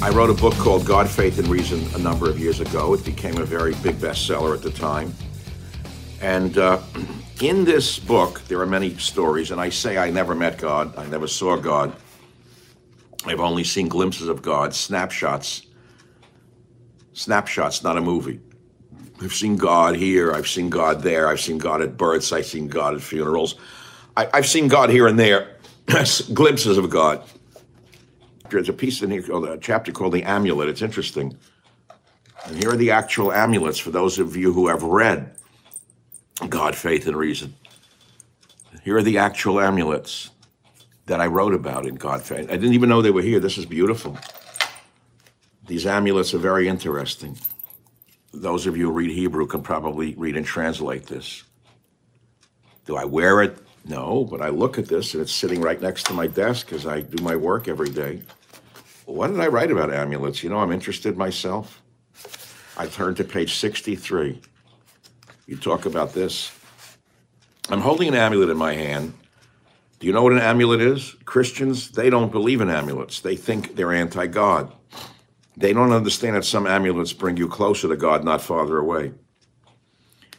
I wrote a book called God, Faith, and Reason a number of years ago. It became a very big bestseller at the time. And uh, in this book, there are many stories, and I say I never met God, I never saw God. I've only seen glimpses of God, snapshots. Snapshots, not a movie. I've seen God here, I've seen God there, I've seen God at births, I've seen God at funerals. I, have seen God here and there, glimpses of God. There's a piece in here called a chapter called the amulet. It's interesting. And here are the actual amulets for those of you who have read God, Faith, and Reason. Here are the actual amulets that I wrote about in God, Faith. I didn't even know they were here. This is beautiful. These amulets are very interesting. Those of you who read Hebrew can probably read and translate this. Do I wear it? No, but I look at this and it's sitting right next to my desk as I do my work every day. What did I write about amulets? You know, I'm interested myself. I turn to page 63. You talk about this. I'm holding an amulet in my hand. Do you know what an amulet is? Christians, they don't believe in amulets. They think they're anti God. They don't understand that some amulets bring you closer to God, not farther away.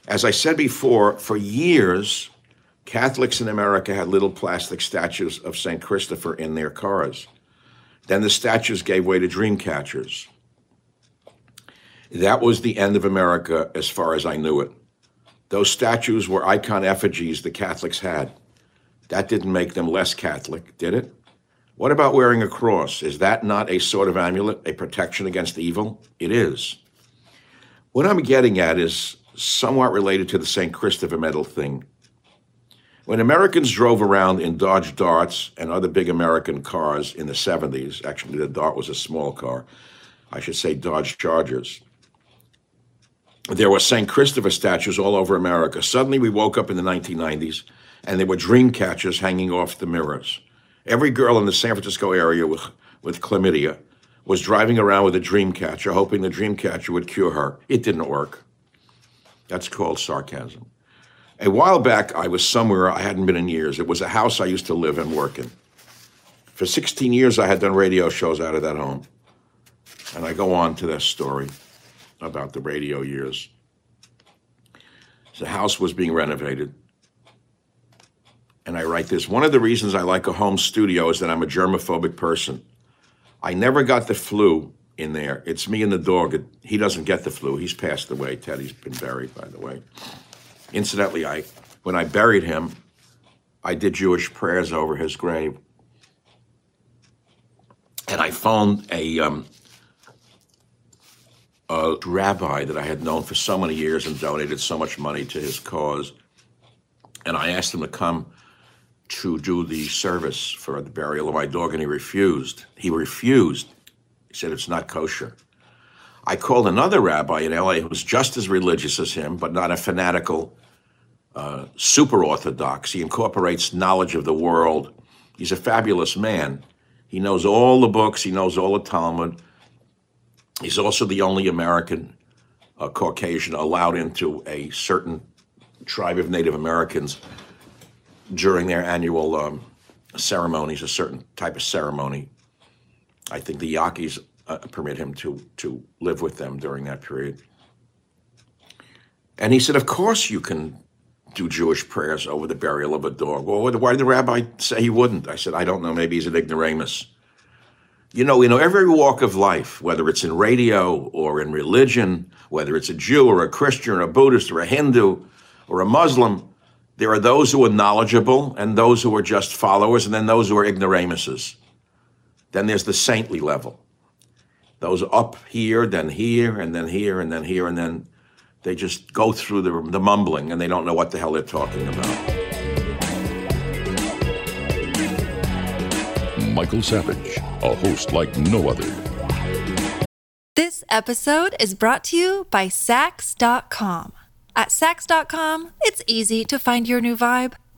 As I said before, for years, Catholics in America had little plastic statues of St. Christopher in their cars. Then the statues gave way to dream catchers. That was the end of America as far as I knew it. Those statues were icon effigies the Catholics had. That didn't make them less Catholic, did it? What about wearing a cross? Is that not a sort of amulet, a protection against evil? It is. What I'm getting at is somewhat related to the St. Christopher medal thing. When Americans drove around in Dodge Darts and other big American cars in the 70s, actually, the Dart was a small car, I should say Dodge Chargers, there were St. Christopher statues all over America. Suddenly, we woke up in the 1990s and there were dream catchers hanging off the mirrors. Every girl in the San Francisco area with, with chlamydia was driving around with a dream catcher, hoping the dream catcher would cure her. It didn't work. That's called sarcasm. A while back, I was somewhere I hadn't been in years. It was a house I used to live and work in. For 16 years, I had done radio shows out of that home. And I go on to that story about the radio years. The house was being renovated. And I write this one of the reasons I like a home studio is that I'm a germophobic person. I never got the flu in there. It's me and the dog. He doesn't get the flu. He's passed away. Teddy's been buried, by the way. Incidentally, I when I buried him, I did Jewish prayers over his grave. And I phoned a um, a rabbi that I had known for so many years and donated so much money to his cause. And I asked him to come to do the service for the burial of my dog, and he refused. He refused. He said it's not kosher. I called another rabbi in LA who was just as religious as him, but not a fanatical, uh, super orthodox. He incorporates knowledge of the world. He's a fabulous man. He knows all the books, he knows all the Talmud. He's also the only American uh, Caucasian allowed into a certain tribe of Native Americans during their annual um, ceremonies, a certain type of ceremony. I think the Yaquis uh, permit him to to live with them during that period. And he said, "Of course you can do Jewish prayers over the burial of a dog." Well, why did the rabbi say he wouldn't? I said, "I don't know. Maybe he's an ignoramus." You know, you know, every walk of life, whether it's in radio or in religion, whether it's a Jew or a Christian or a Buddhist or a Hindu or a Muslim, there are those who are knowledgeable and those who are just followers, and then those who are ignoramuses. Then there's the saintly level. Those up here, then here, and then here, and then here, and then they just go through the, the mumbling and they don't know what the hell they're talking about. Michael Savage, a host like no other. This episode is brought to you by Saks.com. At Saks.com, it's easy to find your new vibe.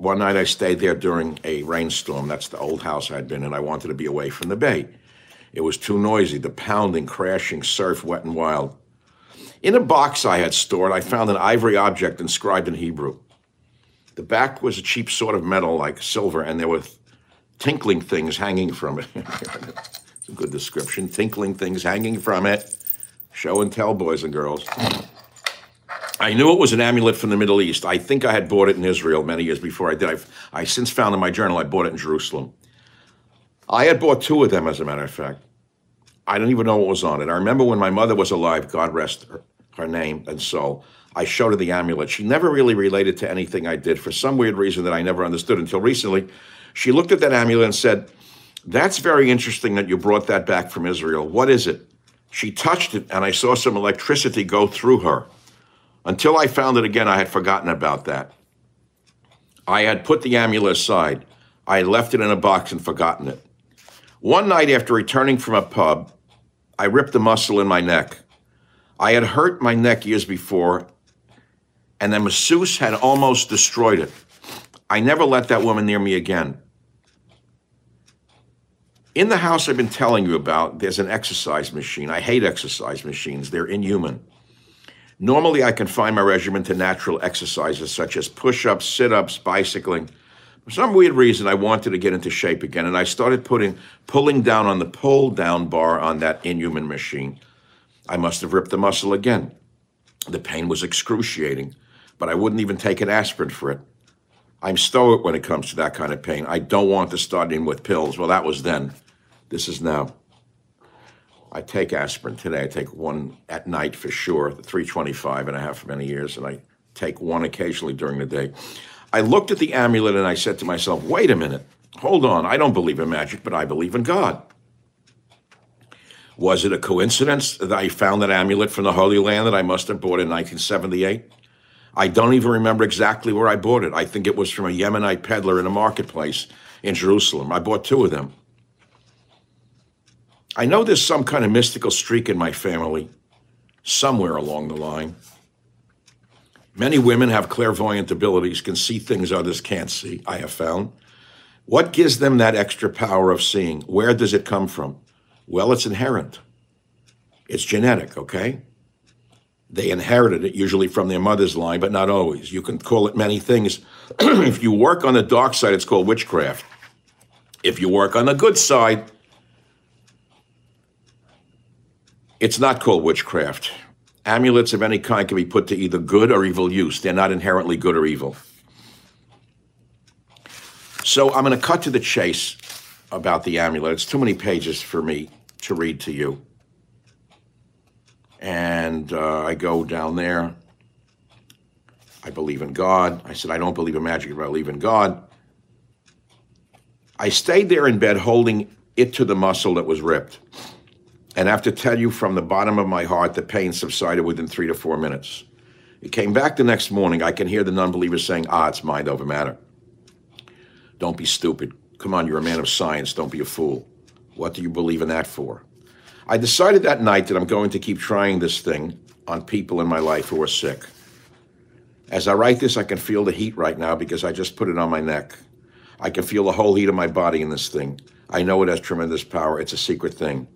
one night I stayed there during a rainstorm. That's the old house I'd been in. I wanted to be away from the bay. It was too noisy, the pounding, crashing surf, wet and wild. In a box I had stored, I found an ivory object inscribed in Hebrew. The back was a cheap sort of metal like silver, and there were tinkling things hanging from it. it's a good description. Tinkling things hanging from it. Show and tell, boys and girls. I knew it was an amulet from the Middle East. I think I had bought it in Israel many years before I did. I've, I since found in my journal I bought it in Jerusalem. I had bought two of them, as a matter of fact. I don't even know what was on it. I remember when my mother was alive, God rest her, her name and soul, I showed her the amulet. She never really related to anything I did for some weird reason that I never understood until recently. She looked at that amulet and said, That's very interesting that you brought that back from Israel. What is it? She touched it, and I saw some electricity go through her. Until I found it again, I had forgotten about that. I had put the amulet aside. I had left it in a box and forgotten it. One night after returning from a pub, I ripped a muscle in my neck. I had hurt my neck years before, and the masseuse had almost destroyed it. I never let that woman near me again. In the house I've been telling you about, there's an exercise machine. I hate exercise machines, they're inhuman. Normally, I confine my regimen to natural exercises such as push ups, sit ups, bicycling. For some weird reason, I wanted to get into shape again, and I started putting pulling down on the pull down bar on that inhuman machine. I must have ripped the muscle again. The pain was excruciating, but I wouldn't even take an aspirin for it. I'm stoic when it comes to that kind of pain. I don't want to start in with pills. Well, that was then. This is now. I take aspirin today. I take one at night for sure, the 325 and a half for many years, and I take one occasionally during the day. I looked at the amulet and I said to myself, wait a minute, hold on. I don't believe in magic, but I believe in God. Was it a coincidence that I found that amulet from the Holy Land that I must have bought in 1978? I don't even remember exactly where I bought it. I think it was from a Yemenite peddler in a marketplace in Jerusalem. I bought two of them. I know there's some kind of mystical streak in my family, somewhere along the line. Many women have clairvoyant abilities, can see things others can't see, I have found. What gives them that extra power of seeing? Where does it come from? Well, it's inherent. It's genetic, okay? They inherited it usually from their mother's line, but not always. You can call it many things. if you work on the dark side, it's called witchcraft. If you work on the good side, it's not called witchcraft. Amulets of any kind can be put to either good or evil use. They're not inherently good or evil. So I'm going to cut to the chase about the amulet. It's too many pages for me to read to you and uh, I go down there. I believe in God. I said, I don't believe in magic, but I believe in God. I stayed there in bed holding it to the muscle that was ripped. And I have to tell you from the bottom of my heart, the pain subsided within three to four minutes. It came back the next morning. I can hear the non believers saying, Ah, it's mind over matter. Don't be stupid. Come on, you're a man of science. Don't be a fool. What do you believe in that for? I decided that night that I'm going to keep trying this thing on people in my life who are sick. As I write this, I can feel the heat right now because I just put it on my neck. I can feel the whole heat of my body in this thing. I know it has tremendous power. It's a secret thing.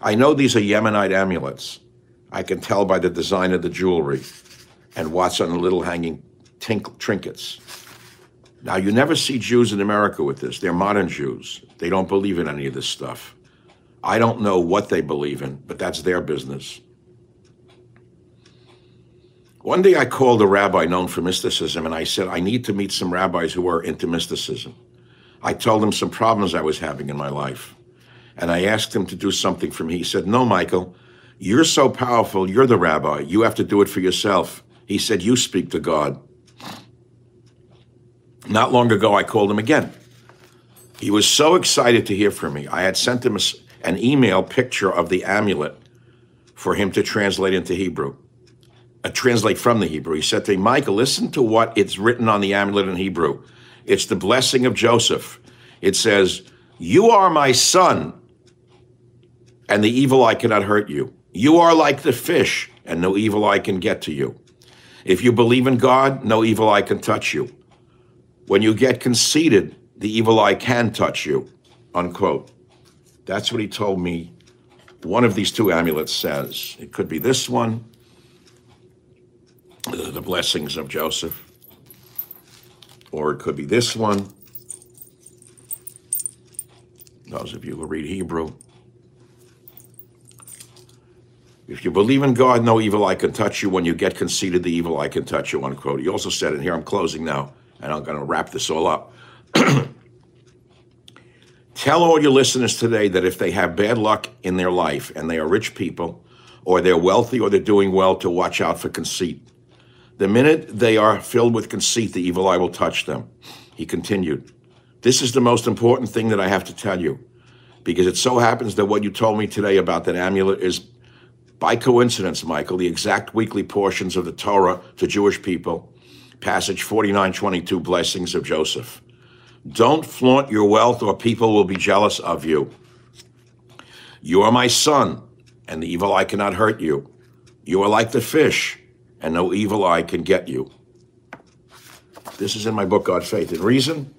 I know these are Yemenite amulets. I can tell by the design of the jewelry and what's on the little hanging tink- trinkets. Now, you never see Jews in America with this. They're modern Jews. They don't believe in any of this stuff. I don't know what they believe in, but that's their business. One day I called a rabbi known for mysticism and I said, I need to meet some rabbis who are into mysticism. I told him some problems I was having in my life. And I asked him to do something for me. He said, No, Michael, you're so powerful. You're the rabbi. You have to do it for yourself. He said, You speak to God. Not long ago, I called him again. He was so excited to hear from me. I had sent him an email picture of the amulet for him to translate into Hebrew, uh, translate from the Hebrew. He said to me, Michael, listen to what it's written on the amulet in Hebrew. It's the blessing of Joseph. It says, You are my son, and the evil eye cannot hurt you. You are like the fish, and no evil eye can get to you. If you believe in God, no evil eye can touch you. When you get conceited, the evil eye can touch you. Unquote. That's what he told me one of these two amulets says. It could be this one, the blessings of Joseph, or it could be this one. Those of you who read Hebrew. If you believe in God, no evil eye can touch you. When you get conceited, the evil eye can touch you, unquote. He also said, and here I'm closing now, and I'm going to wrap this all up. Tell all your listeners today that if they have bad luck in their life and they are rich people, or they're wealthy, or they're doing well, to watch out for conceit. The minute they are filled with conceit, the evil eye will touch them. He continued, This is the most important thing that I have to tell you, because it so happens that what you told me today about that amulet is, by coincidence, Michael, the exact weekly portions of the Torah to Jewish people, passage 4922, blessings of Joseph. Don't flaunt your wealth, or people will be jealous of you. You are my son, and the evil eye cannot hurt you. You are like the fish, and no evil eye can get you. This is in my book, God, Faith, and Reason.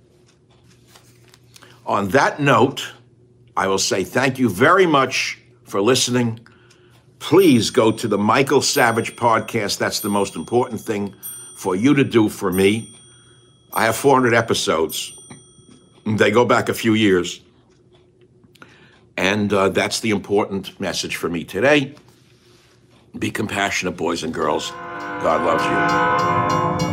On that note, I will say thank you very much for listening. Please go to the Michael Savage podcast. That's the most important thing for you to do for me. I have 400 episodes. They go back a few years. And uh, that's the important message for me today. Be compassionate, boys and girls. God loves you.